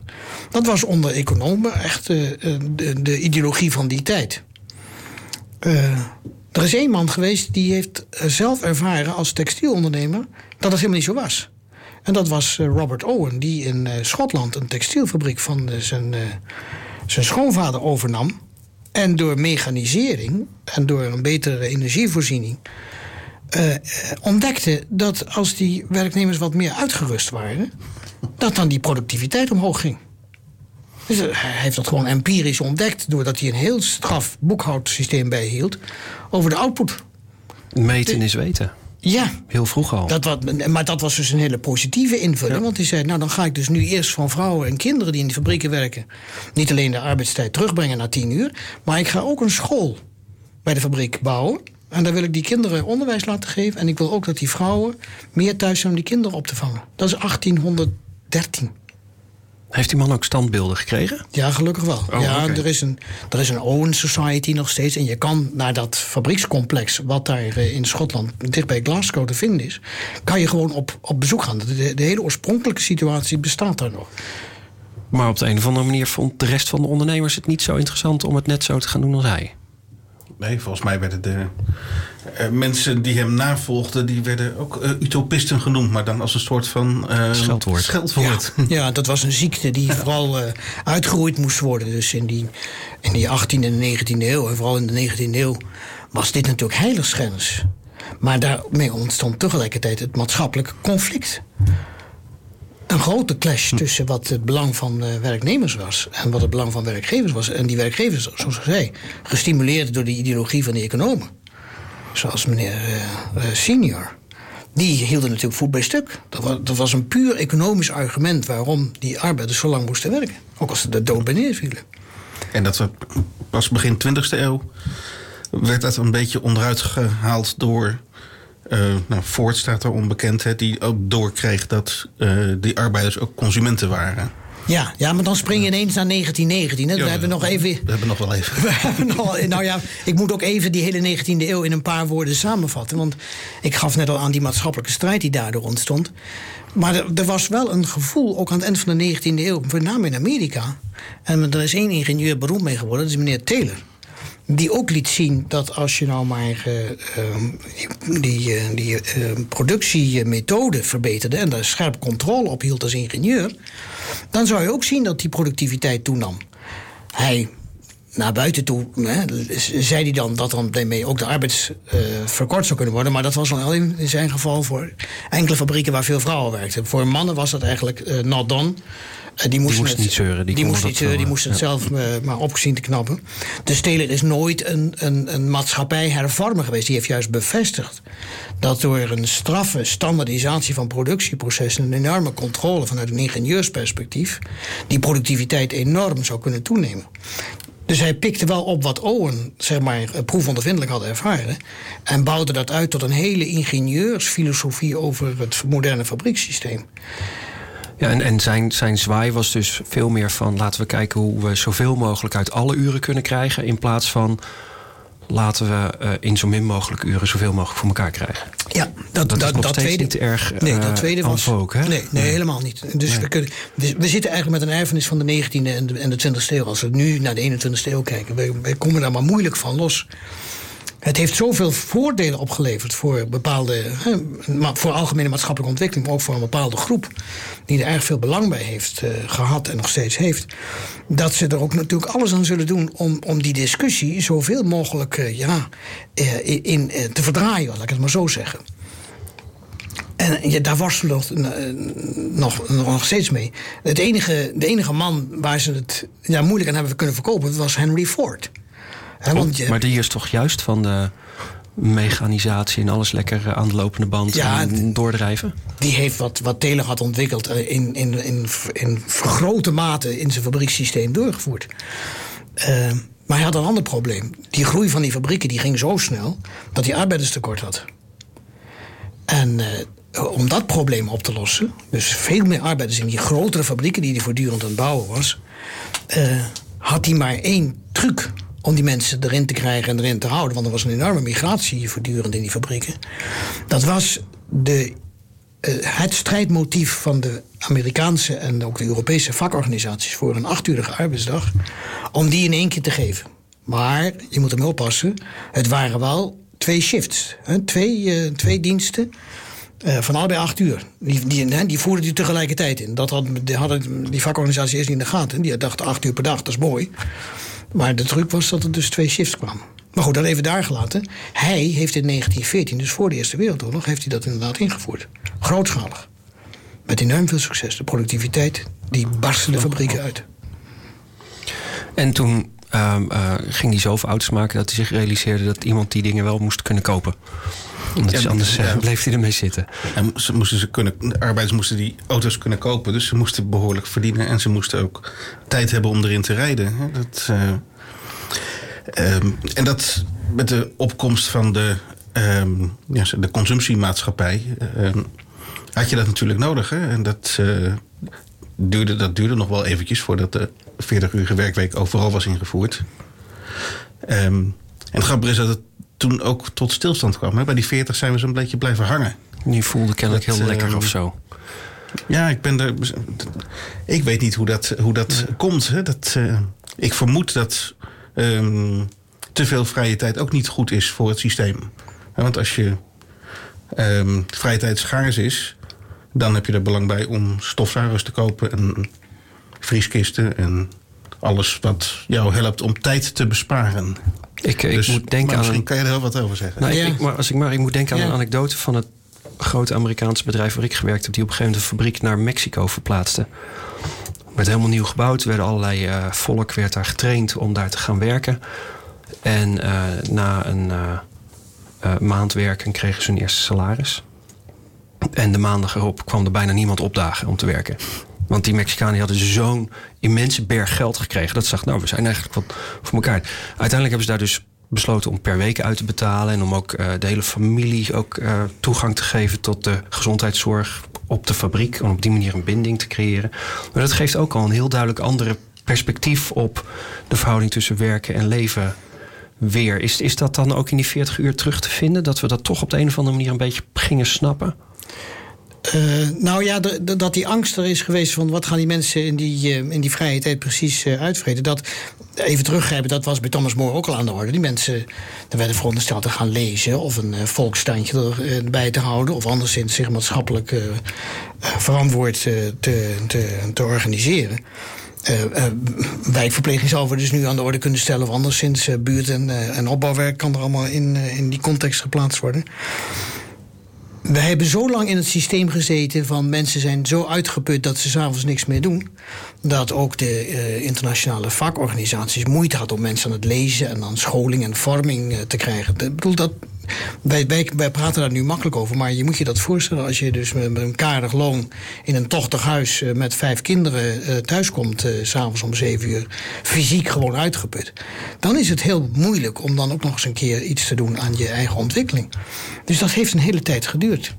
S4: Dat was onder economen echt uh, de, de, ideologie van die tijd. Uh, er is één man geweest die heeft zelf ervaren als textielondernemer dat het helemaal niet zo was. En dat was Robert Owen, die in Schotland een textielfabriek van zijn, zijn schoonvader overnam. En door mechanisering en door een betere energievoorziening uh, ontdekte dat als die werknemers wat meer uitgerust waren, dat dan die productiviteit omhoog ging. Dus hij heeft dat gewoon empirisch ontdekt doordat hij een heel straf boekhoudsysteem bijhield over de output.
S2: Meten is weten.
S4: Ja.
S2: Heel vroeg al.
S4: Dat wat, maar dat was dus een hele positieve invulling. Want hij zei, nou dan ga ik dus nu eerst van vrouwen en kinderen die in de fabrieken werken... niet alleen de arbeidstijd terugbrengen naar tien uur... maar ik ga ook een school bij de fabriek bouwen... En daar wil ik die kinderen onderwijs laten geven. En ik wil ook dat die vrouwen meer thuis zijn om die kinderen op te vangen. Dat is 1813.
S2: Heeft die man ook standbeelden gekregen?
S4: Ja, gelukkig wel. Oh, ja, er, is een, er is een Owen Society nog steeds. En je kan naar dat fabriekscomplex, wat daar eh, in Schotland, dicht bij Glasgow te vinden is, kan je gewoon op, op bezoek gaan. De, de hele oorspronkelijke situatie bestaat daar nog.
S2: Maar op de een of andere manier vond de rest van de ondernemers het niet zo interessant om het net zo te gaan doen als hij.
S5: Nee, volgens mij werden de uh, mensen die hem navolgden, die werden ook uh, utopisten genoemd, maar dan als een soort van uh,
S2: scheldwoord.
S5: scheldwoord.
S4: Ja, ja, dat was een ziekte die vooral uitgeroeid moest worden. Dus in die, in die 18e en 19e eeuw, en vooral in de 19e eeuw, was dit natuurlijk heiligschennis. Maar daarmee ontstond tegelijkertijd het maatschappelijk conflict een grote clash tussen wat het belang van uh, werknemers was en wat het belang van werkgevers was. En die werkgevers, zoals ik zei, gestimuleerd door de ideologie van de economen. Zoals meneer uh, Senior. Die hielden natuurlijk voet bij stuk. Dat was, dat was een puur economisch argument waarom die arbeiders zo lang moesten werken. Ook als ze de dood bij neervielen.
S5: En dat was begin 20e eeuw. Werd dat een beetje onderuit gehaald door uh, nou, Ford staat er onbekend, hè, die ook doorkreeg dat uh, die arbeiders ook consumenten waren.
S4: Ja, ja, maar dan spring je ineens naar 1919. Hè? we hebben nog even.
S5: We hebben nog wel even.
S4: We hebben nog, nou ja, ik moet ook even die hele 19e eeuw in een paar woorden samenvatten. Want ik gaf net al aan die maatschappelijke strijd die daardoor ontstond. Maar er, er was wel een gevoel, ook aan het eind van de 19e eeuw, met name in Amerika. En er is één ingenieur beroemd mee geworden, dat is meneer Taylor. Die ook liet zien dat als je nou maar uh, die, die, uh, die productiemethode verbeterde en daar scherp controle op hield als ingenieur, dan zou je ook zien dat die productiviteit toenam. Hij naar buiten toe hè, zei hij dan dat dan daarmee ook de arbeids uh, verkort zou kunnen worden. Maar dat was dan alleen in zijn geval voor enkele fabrieken waar veel vrouwen werkten. Voor mannen was dat eigenlijk not done.
S2: Uh, die moesten moest niet zeuren.
S4: Die, die moest niet zeuren, die moesten het zelf maar opgezien te knappen. De Steler is nooit een, een, een maatschappij hervormer geweest. Die heeft juist bevestigd dat door een straffe standaardisatie van productieprocessen... een enorme controle vanuit een ingenieursperspectief... die productiviteit enorm zou kunnen toenemen. Dus hij pikte wel op wat Owen zeg maar, proefondervindelijk had ervaren. En bouwde dat uit tot een hele ingenieursfilosofie over het moderne fabriekssysteem.
S2: Ja, en, en zijn, zijn zwaai was dus veel meer van laten we kijken hoe we zoveel mogelijk uit alle uren kunnen krijgen. In plaats van laten we uh, in zo min mogelijk uren zoveel mogelijk voor elkaar krijgen.
S4: Ja,
S2: dat, dat, dat tweede, niet erg
S4: Nee, dat tweede was...
S2: Volk, hè?
S4: Nee, nee, helemaal niet. Dus nee. we, kunnen, we, we, zitten eigenlijk met een erfenis van de 19e en de, en de 20e eeuw. Als we nu naar de 21e eeuw kijken, wij, wij komen daar maar moeilijk van los. Het heeft zoveel voordelen opgeleverd voor bepaalde, voor algemene maatschappelijke ontwikkeling, maar ook voor een bepaalde groep die er erg veel belang bij heeft uh, gehad en nog steeds heeft, dat ze er ook natuurlijk alles aan zullen doen om, om die discussie zoveel mogelijk uh, ja, uh, in, te verdraaien, laat ik het maar zo zeggen. En ja, daar worstelen we nog, nog, nog steeds mee. Het enige, de enige man waar ze het ja, moeilijk aan hebben kunnen verkopen, was Henry Ford.
S2: He, want je, maar die is toch juist van de mechanisatie en alles lekker aan de lopende band ja, doordrijven?
S4: Die heeft wat, wat had ontwikkeld in, in, in, in vergrote mate in zijn fabriekssysteem doorgevoerd. Uh, maar hij had een ander probleem. Die groei van die fabrieken die ging zo snel dat hij arbeiderstekort had. En uh, om dat probleem op te lossen, dus veel meer arbeiders in die grotere fabrieken die hij voortdurend aan het bouwen was, uh, had hij maar één truc om die mensen erin te krijgen en erin te houden. Want er was een enorme migratie voortdurend in die fabrieken. Dat was de, uh, het strijdmotief van de Amerikaanse en ook de Europese vakorganisaties voor een achturige arbeidsdag. Om die in één keer te geven. Maar je moet ermee oppassen. Het waren wel twee shifts. Hè, twee, uh, twee diensten. Uh, van allebei acht uur. Die, die, die voerden die tegelijkertijd in. Dat had, die hadden die vakorganisaties eerst niet in de gaten. Die dachten acht uur per dag, dat is mooi. Maar de truc was dat er dus twee shifts kwamen. Maar goed, dat even daar gelaten. Hij heeft in 1914, dus voor de Eerste Wereldoorlog, heeft hij dat inderdaad ingevoerd. Grootschalig. Met enorm veel succes. De productiviteit, die barstte de fabrieken uit.
S2: En toen uh, uh, ging hij zoveel auto's maken dat hij zich realiseerde dat iemand die dingen wel moest kunnen kopen. Omdat ja, anders ja. bleef hij ermee zitten.
S5: En ze moesten ze kunnen, de arbeiders moesten die auto's kunnen kopen. Dus ze moesten behoorlijk verdienen. En ze moesten ook tijd hebben om erin te rijden. Dat, uh, um, en dat met de opkomst van de, um, ja, de consumptiemaatschappij... Um, had je dat natuurlijk nodig. Hè? En dat, uh, duurde, dat duurde nog wel eventjes voordat de 40-uurige werkweek overal was ingevoerd. en het grappige is dat het toen ook tot stilstand kwam. Hè? Bij die 40 zijn we zo'n beetje blijven hangen.
S2: Die voelde kennelijk dat, heel lekker uh, of zo.
S5: Ja, ik ben er. Ik weet niet hoe dat, hoe dat komt. Hè. Dat, uh, ik vermoed dat um, te veel vrije tijd ook niet goed is voor het systeem. Want als je um, vrije tijd schaars is, dan heb je er belang bij om stofzuigers te kopen en vrieskisten en alles wat jou helpt om tijd te besparen.
S2: Ik, ik dus, moet denken
S5: misschien
S2: aan.
S5: kan je er wel wat over zeggen.
S2: Nou, ik, maar als ik maar, ik moet denken aan een anekdote van het grote Amerikaanse bedrijf waar ik gewerkt heb, die op een gegeven moment een fabriek naar Mexico verplaatste. Het werd helemaal nieuw gebouwd. Er werden allerlei uh, volk werd daar getraind om daar te gaan werken. En uh, na een uh, maand werken kregen ze hun eerste salaris. En de maandag erop kwam er bijna niemand opdagen om te werken. Want die Mexicanen hadden zo'n immense berg geld gekregen. Dat dachten, nou, we zijn eigenlijk wat voor elkaar. Uiteindelijk hebben ze daar dus besloten om per week uit te betalen. En om ook uh, de hele familie ook uh, toegang te geven tot de gezondheidszorg op de fabriek. Om op die manier een binding te creëren. Maar dat geeft ook al een heel duidelijk andere perspectief op de verhouding tussen werken en leven weer. Is, is dat dan ook in die 40 uur terug te vinden? Dat we dat toch op de een of andere manier een beetje gingen snappen?
S4: Uh, nou ja, dat die angst er is geweest van wat gaan die mensen in die, uh, in die vrije tijd precies uh, uitvreten. Dat, even teruggrijpen, dat was bij Thomas More ook al aan de orde. Die mensen er werden verondersteld te gaan lezen of een volksstandje erbij te houden. Of anderszins zich maatschappelijk verantwoord te, te, te organiseren. wijkverpleging zou we dus nu aan de orde kunnen stellen. Of anderszins buurt- en, en opbouwwerk kan er allemaal in, in die context geplaatst worden we hebben zo lang in het systeem gezeten van mensen zijn zo uitgeput dat ze s'avonds niks meer doen. Dat ook de uh, internationale vakorganisaties moeite hadden om mensen aan het lezen en aan scholing en vorming uh, te krijgen. Ik bedoel, dat, wij, praten daar nu makkelijk over, maar je moet je dat voorstellen als je dus met, een karig loon in een tochtig huis uh, met vijf kinderen uh, thuiskomt, uh, s'avonds om zeven uur, fysiek gewoon uitgeput. Dan is het heel moeilijk om dan ook nog eens een keer iets te doen aan je eigen ontwikkeling. Dus dat heeft een hele tijd geduurd.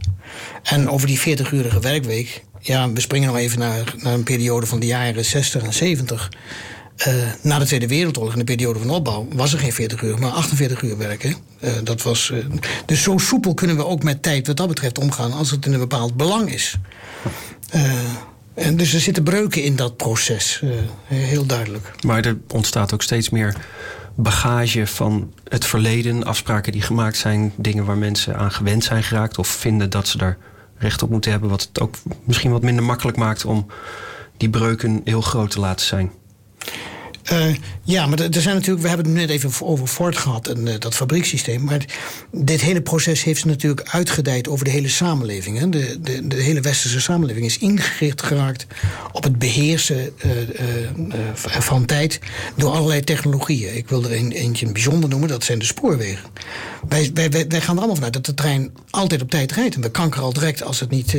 S4: En over die 40-urige werkweek, ja, we springen nog even naar, naar een periode van de jaren 60 en 70. Uh, na de Tweede Wereldoorlog, in de periode van opbouw, was er geen 40 uur, maar 48 uur werken. Uh, dat was, uh, dus zo soepel kunnen we ook met tijd wat dat betreft omgaan als het in een bepaald belang is. en dus er zitten breuken in dat proces, heel duidelijk.
S2: Maar er ontstaat ook steeds meer bagage van het verleden, afspraken die gemaakt zijn, dingen waar mensen aan gewend zijn geraakt of vinden dat ze daar recht op moeten hebben, wat het ook misschien wat minder makkelijk maakt om die breuken heel groot te laten zijn.
S4: Uh, ja, maar er zijn natuurlijk, we hebben het net even over Ford gehad en uh, dat fabriekssysteem. Maar dit hele proces heeft natuurlijk uitgedijd over de hele samenleving. Hè. De, de, de hele westerse samenleving is ingericht geraakt op het beheersen uh, van tijd door allerlei technologieën. Ik wil er een, eentje bijzonder noemen, dat zijn de spoorwegen. Wij, wij, wij, wij gaan er allemaal vanuit dat de trein altijd op tijd rijdt. En we kankeren al direct als het niet 96%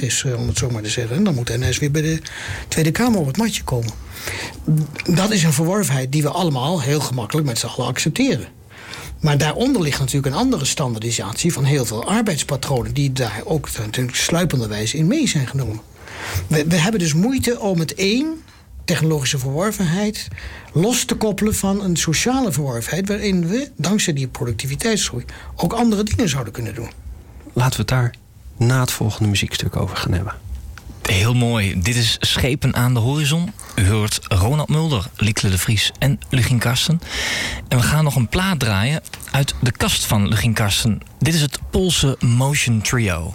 S4: is, om het zo maar te zeggen. En dan moet NS weer bij de Tweede Kamer op het matje komen dat is een verworvenheid die we allemaal heel gemakkelijk met z'n allen accepteren. Maar daaronder ligt natuurlijk een andere standaardisatie van heel veel arbeidspatronen, die daar ook natuurlijk sluipenderwijs in mee zijn genomen. We, we hebben dus moeite om het één, technologische verworvenheid, los te koppelen van een sociale verworvenheid, waarin we, dankzij die productiviteitsgroei, ook andere dingen zouden kunnen doen.
S2: Laten we het daar na het volgende muziekstuk over gaan hebben.
S1: Heel mooi. Dit is Schepen aan de horizon. U hoort Ronald Mulder, Liekle de Vries en Lugin Karsten. En we gaan nog een plaat draaien uit de kast van Lugin Karsten. Dit is het Poolse Motion Trio.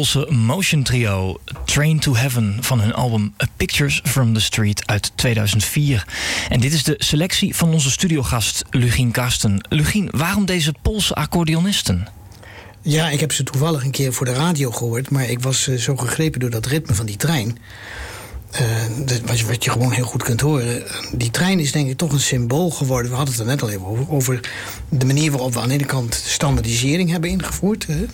S1: Poolse motion trio Train to Heaven van hun album Pictures from the Street uit 2004. En dit is de selectie van onze studiogast Lugien Karsten. Lugien, waarom deze Poolse accordeonisten?
S4: Ja, ik heb ze toevallig een keer voor de radio gehoord, maar ik was eh, zo gegrepen door dat ritme van die trein. Uh, wat, je, gewoon heel goed kunt horen. Die trein is denk ik toch een symbool geworden. We hadden het er net al even over. Over de manier waarop we aan de ene kant standaardisering hebben ingevoerd. We,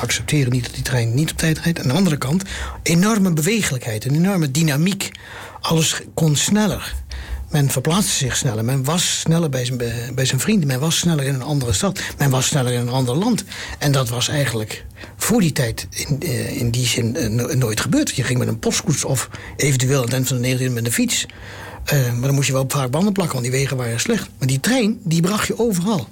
S4: accepteren niet dat die trein niet op tijd rijdt. Aan de andere kant enorme bewegelijkheid, een enorme dynamiek. Alles kon sneller. Men verplaatste zich sneller. Men was sneller bij zijn, bij zijn vrienden. Men was sneller in een andere stad. Men was sneller in een ander land. En dat was eigenlijk voor die tijd in, eh, in die zin eh, nooit gebeurd. Je ging met een postkoets of eventueel aan het eind van de 19e met een fiets. Uh, maar dan moest je wel vaak banden plakken, want die wegen waren slecht. Maar die trein, die bracht je overal.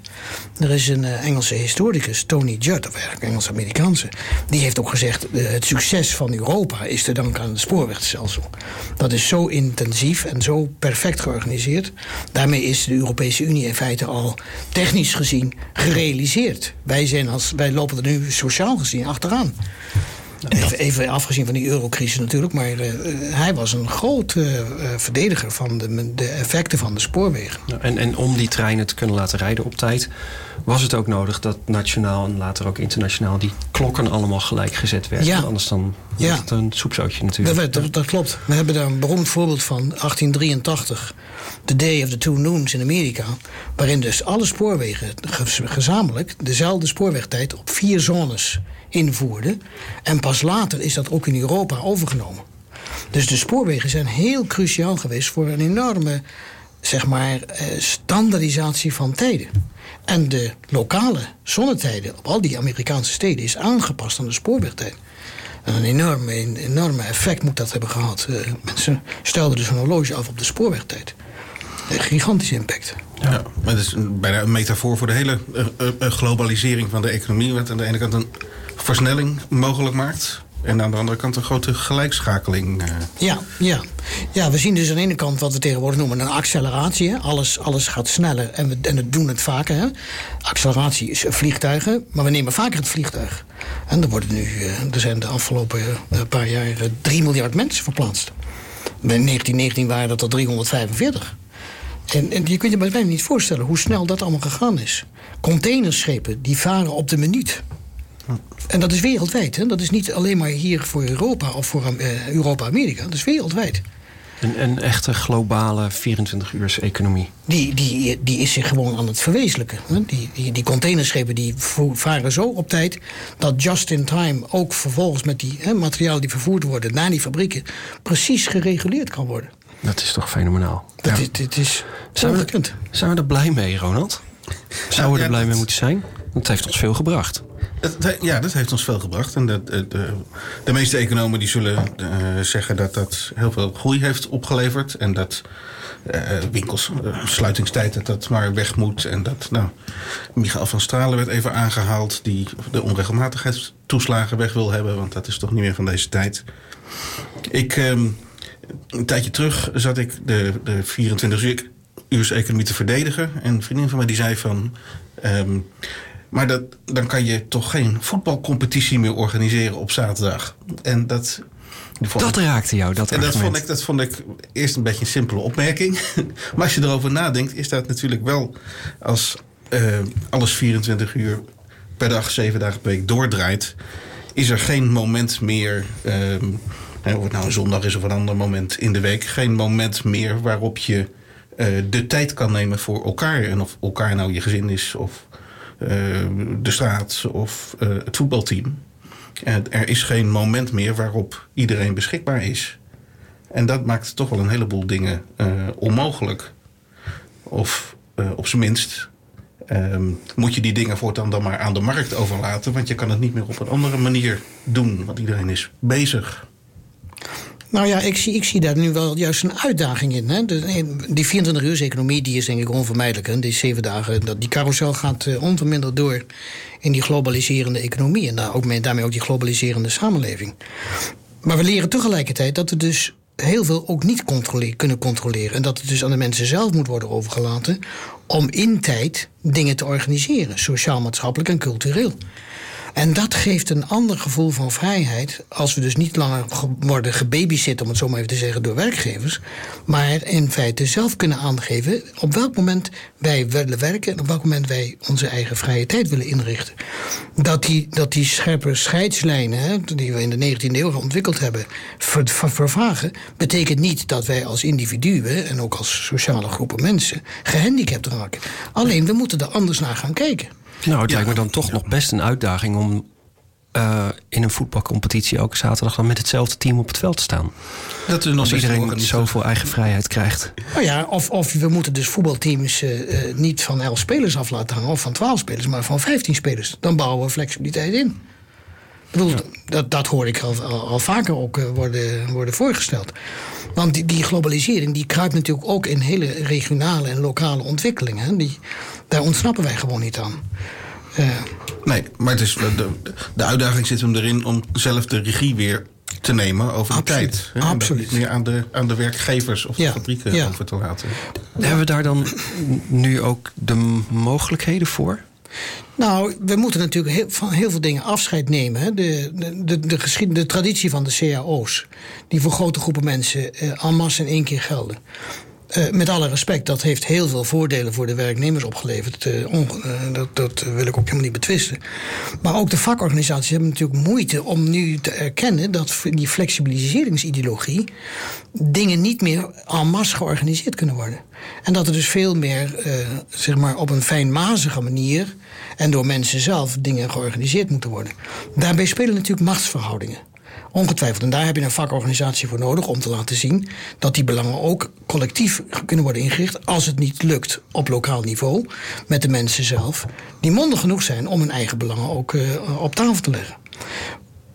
S4: Er is een uh, Engelse historicus, Tony Judd, of eigenlijk Engels-Amerikaanse... die heeft ook gezegd, uh, het succes van Europa is te danken aan het spoorwegstelsel. Dat is zo intensief en zo perfect georganiseerd. Daarmee is de Europese Unie in feite al technisch gezien gerealiseerd. Wij, zijn als, wij lopen er nu sociaal gezien achteraan. Even, even, afgezien van die eurocrisis natuurlijk, maar uh, hij was een groot uh, verdediger van de, de, effecten van de spoorwegen.
S2: En, en om die treinen te kunnen laten rijden op tijd, was het ook nodig dat nationaal en later ook internationaal die klokken allemaal gelijk gezet werden.
S4: Ja.
S2: Anders dan
S4: ja.
S2: het een soepzootje natuurlijk.
S4: Dat, dat, dat, klopt. We hebben daar een beroemd voorbeeld van, 1883. The Day of the Two Noons in Amerika. Waarin dus alle spoorwegen gezamenlijk dezelfde spoorwegtijd op vier zones invoerden. En pas later is dat ook in Europa overgenomen. Dus de spoorwegen zijn heel cruciaal geweest voor een enorme zeg maar, standaardisatie van tijden. En de lokale zonnetijden op al die Amerikaanse steden is aangepast aan de spoorwegtijd. En een enorme, een enorme effect moet dat hebben gehad. mensen stelden dus een horloge af op de spoorwegtijd. Een gigantische impact.
S5: Ja, maar het is bijna een metafoor voor de hele globalisering van de economie. Wat aan de ene kant een versnelling mogelijk maakt. En aan de andere kant een grote gelijkschakeling. Uh.
S4: Ja, ja. ja, we zien dus aan de ene kant wat we tegenwoordig noemen een acceleratie. Alles, alles gaat sneller en we, en we doen het vaker. Hè. Acceleratie is vliegtuigen, maar we nemen vaker het vliegtuig. En er, worden nu, er zijn de afgelopen paar jaar 3 miljard mensen verplaatst. In 1919 waren dat er 345. En, en je kunt je bijna niet voorstellen hoe snel dat allemaal gegaan is. Containerschepen die varen op de minuut. En dat is wereldwijd. Hè? Dat is niet alleen maar hier voor Europa of voor uh, Europa-Amerika. Dat is wereldwijd.
S2: Een, een echte globale 24-uurs economie.
S4: Die, die, die is zich gewoon aan het verwezenlijken. Hè? Die, die, die containerschepen die varen zo op tijd... dat just in time ook vervolgens met die hè, materialen die vervoerd worden... naar die fabrieken precies gereguleerd kan worden.
S2: Dat is toch fenomenaal.
S4: Dat ja. is, dit is
S2: zijn we, zijn we er blij mee, Ronald? Zouden we er blij mee moeten zijn? Want het heeft ons veel gebracht.
S5: Ja, dat heeft ons veel gebracht. En de, de, de meeste economen die zullen uh, zeggen dat dat heel veel groei heeft opgeleverd. En dat uh, winkels, uh, sluitingstijd, dat dat maar weg moet. En dat, nou, Michael van Stralen werd even aangehaald... die de onregelmatigheidstoeslagen weg wil hebben. Want dat is toch niet meer van deze tijd. Ik, um, een tijdje terug zat ik de, de 24 uur economie te verdedigen. En een vriendin van mij die zei van... Um, maar dat, dan kan je toch geen voetbalcompetitie meer organiseren op zaterdag. En dat.
S2: Dat ik, raakte jou, dat
S5: En dat vond, ik, dat vond ik eerst een beetje een simpele opmerking. maar als je erover nadenkt, is dat natuurlijk wel als uh, alles 24 uur per dag, 7 dagen per week doordraait, is er geen moment meer. Uh, of het nou een zondag is of een ander moment in de week, geen moment meer waarop je uh, de tijd kan nemen voor elkaar. En of elkaar nou je gezin is of de straat of uh, het voetbalteam. Er is geen moment meer waarop iedereen beschikbaar is. En dat maakt toch wel een heleboel dingen uh, onmogelijk. Of op zijn minst um, moet je die dingen voortaan dan maar aan de markt overlaten. Want je kan het niet meer op een andere manier doen. Want iedereen is bezig.
S4: Nou ja, ik zie, ik zie daar nu wel juist een uitdaging in. Hè? Die 24 uur economie die is denk ik onvermijdelijk. Hè? Die zeven dagen, dat, die carousel gaat uh, onverminderd door in die globaliserende economie. En ook, daarmee ook die globaliserende samenleving. Maar we leren tegelijkertijd dat we dus heel veel ook niet kunnen controleren. En dat het dus aan de mensen zelf moet worden overgelaten om in tijd dingen te organiseren, sociaal, maatschappelijk en cultureel. En dat geeft een ander gevoel van vrijheid. Als we dus niet langer worden gebabysit, om het zo maar even te zeggen, door werkgevers. Maar in feite zelf kunnen aangeven op welk moment wij willen werken. En op welk moment wij onze eigen vrije tijd willen inrichten. Dat die, dat die scherpe scheidslijnen, hè, die we in de 19e eeuw ontwikkeld hebben, ver, vervagen. Betekent niet dat wij als individuen en ook als sociale groepen mensen gehandicapt raken. Alleen we moeten er anders naar gaan kijken.
S2: Nou, het lijkt me dan toch nog best een uitdaging om uh, in een voetbalcompetitie elke zaterdag dan met hetzelfde team op het veld te staan. Dat is nog Als iedereen zoveel eigen vrijheid krijgt.
S4: Nou ja, of, of we moeten dus voetbalteams uh, niet van 11 spelers af laten hangen of van 12 spelers, maar van 15 spelers. Dan bouwen we flexibiliteit in. Ik bedoel, dat, dat hoor ik al, al, vaker ook worden, worden voorgesteld. Want die, die, globalisering die kruipt natuurlijk ook in hele regionale en lokale ontwikkelingen. Die, daar ontsnappen wij gewoon niet aan.
S5: Uh, nee, maar het is, de, de uitdaging zit hem erin om zelf de regie weer te nemen over de tijd.
S4: Hè? Absoluut.
S5: Niet meer aan de, aan de werkgevers of de fabrieken ja. over te laten.
S2: Hebben we daar dan nu ook de mogelijkheden voor?
S4: Nou, we moeten natuurlijk heel, van heel veel dingen afscheid nemen. Hè. De, de, de, traditie van de cao's, die voor grote groepen mensen eh, en in één keer gelden. Uh, met alle respect, dat heeft heel veel voordelen voor de werknemers opgeleverd. Uh, dat, dat, wil ik ook helemaal niet betwisten. Maar ook de vakorganisaties hebben natuurlijk moeite om nu te erkennen dat die flexibiliseringsideologie dingen niet meer en masse georganiseerd kunnen worden. En dat er dus veel meer, zeg maar, op een fijnmazige manier en door mensen zelf dingen georganiseerd moeten worden. Daarbij spelen natuurlijk machtsverhoudingen. Ongetwijfeld. En daar heb je een vakorganisatie voor nodig om te laten zien dat die belangen ook collectief kunnen worden ingericht. Als het niet lukt op lokaal niveau met de mensen zelf, die mondig genoeg zijn om hun eigen belangen ook uh, op tafel te leggen.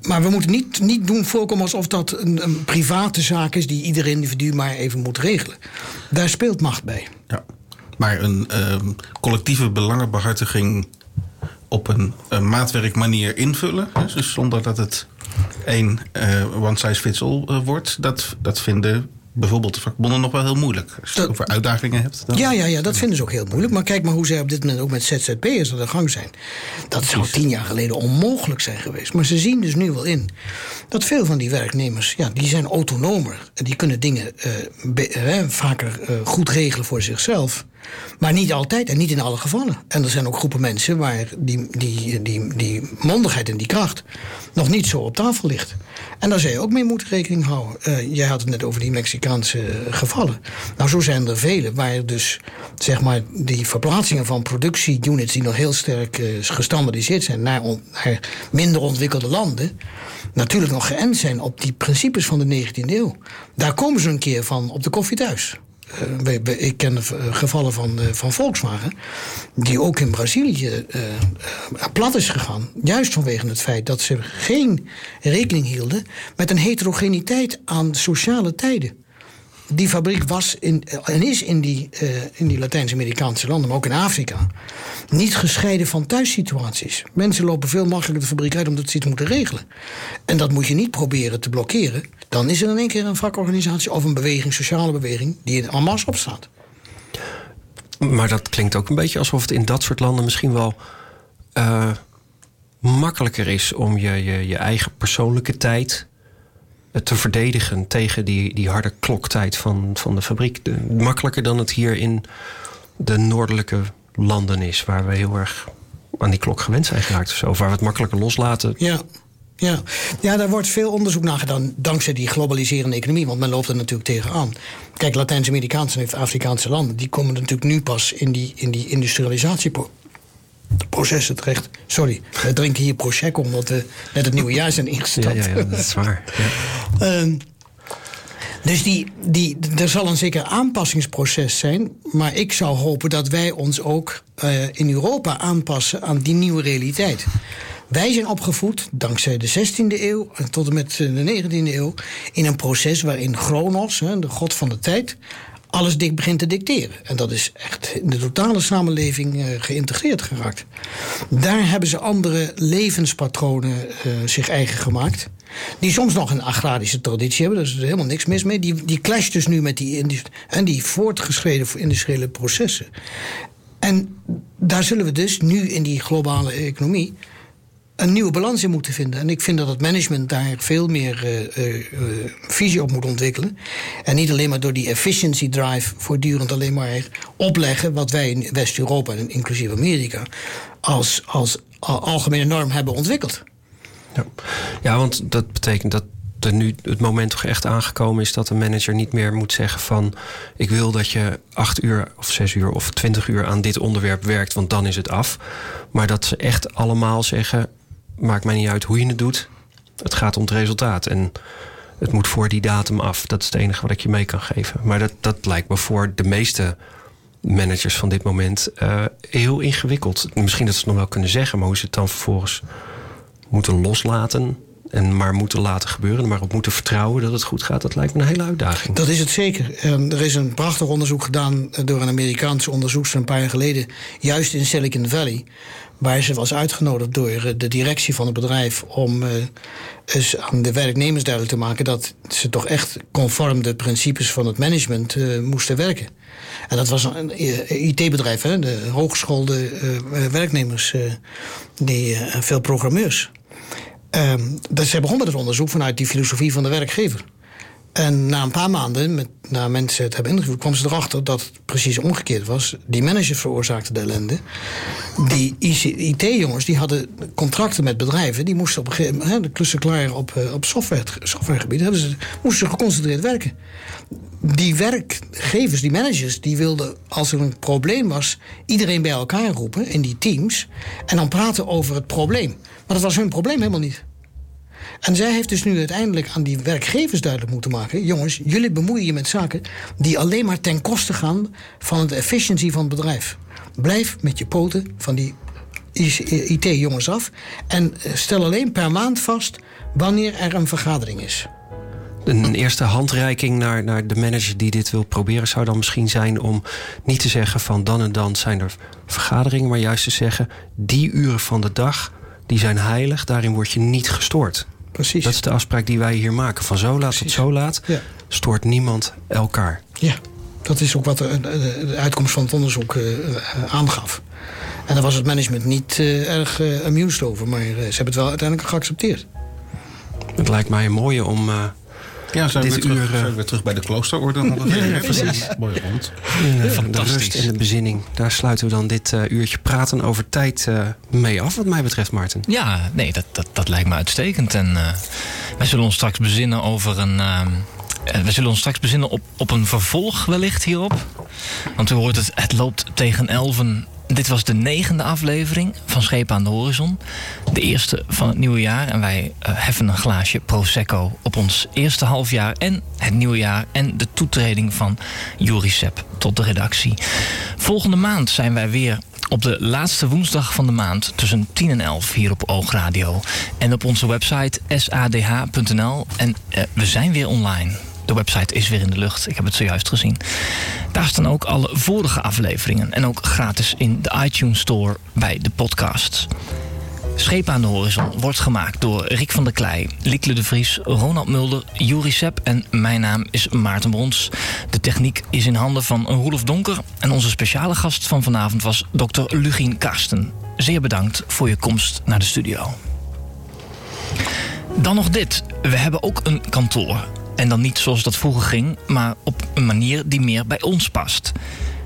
S4: Maar we moeten niet, niet doen voorkomen alsof dat een, een private zaak is die ieder individu maar even moet regelen. Daar speelt macht bij.
S5: Ja. Maar een uh, collectieve belangenbehartiging op een, een maatwerkmanier invullen, dus zonder dat het één uh, one size fits all uh, wordt, dat, dat vinden bijvoorbeeld de vakbonden nog wel heel moeilijk. Als je het over uitdagingen hebt.
S4: Dan... Ja, ja, ja, dat vinden ze ook heel moeilijk. Maar kijk maar hoe zij op dit moment ook met ZZP'ers aan de gang zijn. Dat zou tien jaar geleden onmogelijk zijn geweest. Maar ze zien dus nu wel in dat veel van die werknemers, ja, die zijn autonomer. En die kunnen dingen uh, vaker goed regelen voor zichzelf. Maar niet altijd en niet in alle gevallen. En er zijn ook groepen mensen waar die, die, die, die mondigheid en die kracht nog niet zo op tafel ligt. En daar zou je ook mee moeten rekening houden. Uh, jij had het net over die Mexicaanse gevallen. Nou, zo zijn er vele waar dus zeg maar die verplaatsingen van productieunits die nog heel sterk uh, gestandardiseerd zijn naar, naar minder ontwikkelde landen natuurlijk nog geënt zijn op die principes van de 19e eeuw. Daar komen ze een keer van op de koffie thuis. Uh, ik ken uh, gevallen van, uh, van Volkswagen, die ook in Brazilië plat is gegaan. Juist vanwege het feit dat ze geen rekening hielden met een heterogeniteit aan sociale tijden die fabriek was in, en is in die, uh, in die Latijns-Amerikaanse landen, maar ook in Afrika, niet gescheiden van thuissituaties. Mensen lopen veel makkelijker de fabriek uit omdat ze iets moeten regelen. En dat moet je niet proberen te blokkeren. Dan is er in één keer een vakorganisatie of een beweging, sociale beweging, die in en masse opstaat.
S2: Maar dat klinkt ook een beetje alsof het in dat soort landen misschien wel uh, makkelijker is om je, je, je eigen persoonlijke tijd te verdedigen tegen die, die harde kloktijd van, van de fabriek. makkelijker dan het hier in de noordelijke landen is, waar we heel erg aan die klok gewend zijn geraakt of zo. Of waar we het makkelijker loslaten.
S4: Ja. Ja. ja, daar wordt veel onderzoek naar gedaan dankzij die globaliserende economie, want men loopt er natuurlijk tegenaan. Kijk, Latijns-Amerikaanse en Afrikaanse landen, die komen natuurlijk nu pas in die, in die industrialisatieproces processen terecht. Sorry, we drinken hier Prosecco omdat we net het nieuwe jaar zijn ingestapt.
S2: Ja, ja, dat is waar.
S4: um, dus die, die, er zal een zeker aanpassingsproces zijn. Maar ik zou hopen dat wij ons ook uh, in Europa aanpassen aan die nieuwe realiteit. Wij zijn opgevoed, dankzij de 16e eeuw en tot en met de 19e eeuw, in een proces waarin Chronos, de god van de tijd, alles dik begint te dicteren. En dat is echt in de totale samenleving uh, geïntegreerd geraakt. Daar hebben ze andere levenspatronen uh, zich eigen gemaakt. Die soms nog een agrarische traditie hebben, daar is er helemaal niks mis mee. Die, die clasht dus nu met die, en die voortgeschreden industriële processen. En daar zullen we dus nu in die globale economie een nieuwe balans in moeten vinden. En ik vind dat het management daar veel meer uh, uh, visie op moet ontwikkelen. En niet alleen maar door die efficiency drive voortdurend alleen maar opleggen wat wij in West-Europa, inclusief Amerika, als, als algemene norm hebben ontwikkeld.
S2: Ja. ja, want dat betekent dat er nu het moment toch echt aangekomen is dat een manager niet meer moet zeggen van ik wil dat je acht uur of zes uur of twintig uur aan dit onderwerp werkt, want dan is het af. Maar dat ze echt allemaal zeggen maakt mij niet uit hoe je het doet. Het gaat om het resultaat. En het moet voor die datum af. Dat is het enige wat ik je mee kan geven. Maar dat, dat lijkt me voor de meeste managers van dit moment uh, heel ingewikkeld. Misschien dat ze het nog wel kunnen zeggen, maar hoe ze het dan vervolgens moeten loslaten en maar moeten laten gebeuren, maar op moeten vertrouwen dat het goed gaat, dat lijkt me een hele uitdaging.
S4: Dat is het zeker. Ehm, er is een prachtig onderzoek gedaan door een Amerikaanse onderzoekster een paar jaar geleden, juist in Silicon Valley waar ze was uitgenodigd door eh, de directie van het bedrijf om uh, eens aan de werknemers duidelijk te maken dat ze toch echt conform de principes van het management uh, moesten werken. En dat was een IT-bedrijf, de hogeschoolde uh, werknemers, die, veel programmeurs. dus ze begonnen met het onderzoek vanuit die filosofie van de werkgever. En na een paar maanden, met, na mensen het hebben interviewd, kwam ze erachter dat het precies omgekeerd was. Die manager veroorzaakte de ellende. Die IT-jongens die hadden contracten met bedrijven, die moesten op een gegeven moment, de klussen klaar op, eh, op software, softwaregebied, hebben ze, moesten geconcentreerd werken. Die werkgevers, die managers, die wilden als er een probleem was, iedereen bij elkaar roepen in die teams en dan praten over het probleem. Maar dat was hun probleem helemaal niet. En zij heeft dus nu uiteindelijk aan die werkgevers duidelijk moeten maken: jongens, jullie bemoeien je met zaken die alleen maar ten koste gaan van de efficiëntie van het bedrijf. Blijf met je poten van die IT-jongens af en eh, stel alleen per maand vast wanneer er een vergadering is.
S2: Een eerste handreiking naar, naar de manager die dit wil proberen zou dan misschien zijn om niet te zeggen van dan en dan zijn er vergaderingen, maar juist te zeggen die uren van de dag die zijn heilig, daarin word je niet gestoord.
S4: Precies.
S2: Dat is de afspraak die wij hier maken. Van zo laat tot zo laat stoort niemand elkaar.
S4: Ja, dat is ook wat de, de uitkomst van het onderzoek uh, aangaf. En daar was het management niet uh, erg uh, amused over, maar ze hebben het wel uiteindelijk geaccepteerd.
S2: Het lijkt mij een mooie om
S5: ja, zijn, dit we, uur, terug, zijn we terug bij de kloosterorde?
S2: ja, precies. Mooi rond. de rust en de bezinning. Daar sluiten we dan dit uh, uurtje praten over tijd uh, mee af, wat mij betreft, Maarten.
S1: Ja, nee, dat, dat, dat lijkt me uitstekend. En uh, wij zullen ons straks bezinnen over een... we zullen ons straks bezinnen op, op een vervolg wellicht hierop. Want u hoort het, het loopt tegen elven dit was de negende aflevering van Schepen aan de Horizon. De eerste van het nieuwe jaar. En wij uh, heffen een glaasje Prosecco op ons eerste halfjaar en het nieuwe jaar. En de toetreding van Juri tot de redactie. Volgende maand zijn wij weer op de laatste woensdag van de maand tussen 10 en 11 hier op Oogradio. En op onze website sadh.nl. En uh, we zijn weer online. De website is weer in de lucht. Ik heb het zojuist gezien. Daar staan ook alle vorige afleveringen. En ook gratis in de iTunes Store bij de podcasts. Schepen aan de Horizon wordt gemaakt door Rick van der Klei, Liekle de Vries, Ronald Mulder, Juri en mijn naam is Maarten Brons. De techniek is in handen van Roelof Donker en onze speciale gast van vanavond was Dr. Lugien Karsten. Zeer bedankt voor je komst naar de studio. Dan nog dit. We hebben ook een kantoor. En dan niet zoals dat vroeger ging, maar op een manier die meer bij ons past.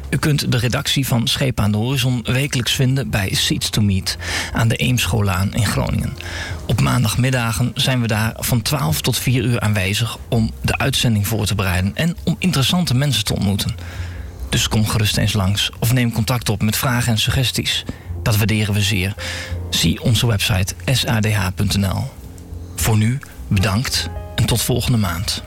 S1: U kunt de redactie van Schepen aan de Horizon wekelijks vinden bij Seats to Meet aan de Eemschoolaan in Groningen. Op maandagmiddagen zijn we daar van 12 tot 4 uur aanwezig om de uitzending voor te bereiden en om interessante mensen te ontmoeten. Dus kom gerust eens langs of neem contact op met vragen en suggesties. Dat waarderen we zeer. Zie onze website sadh.nl. Voor nu bedankt tot volgende maand.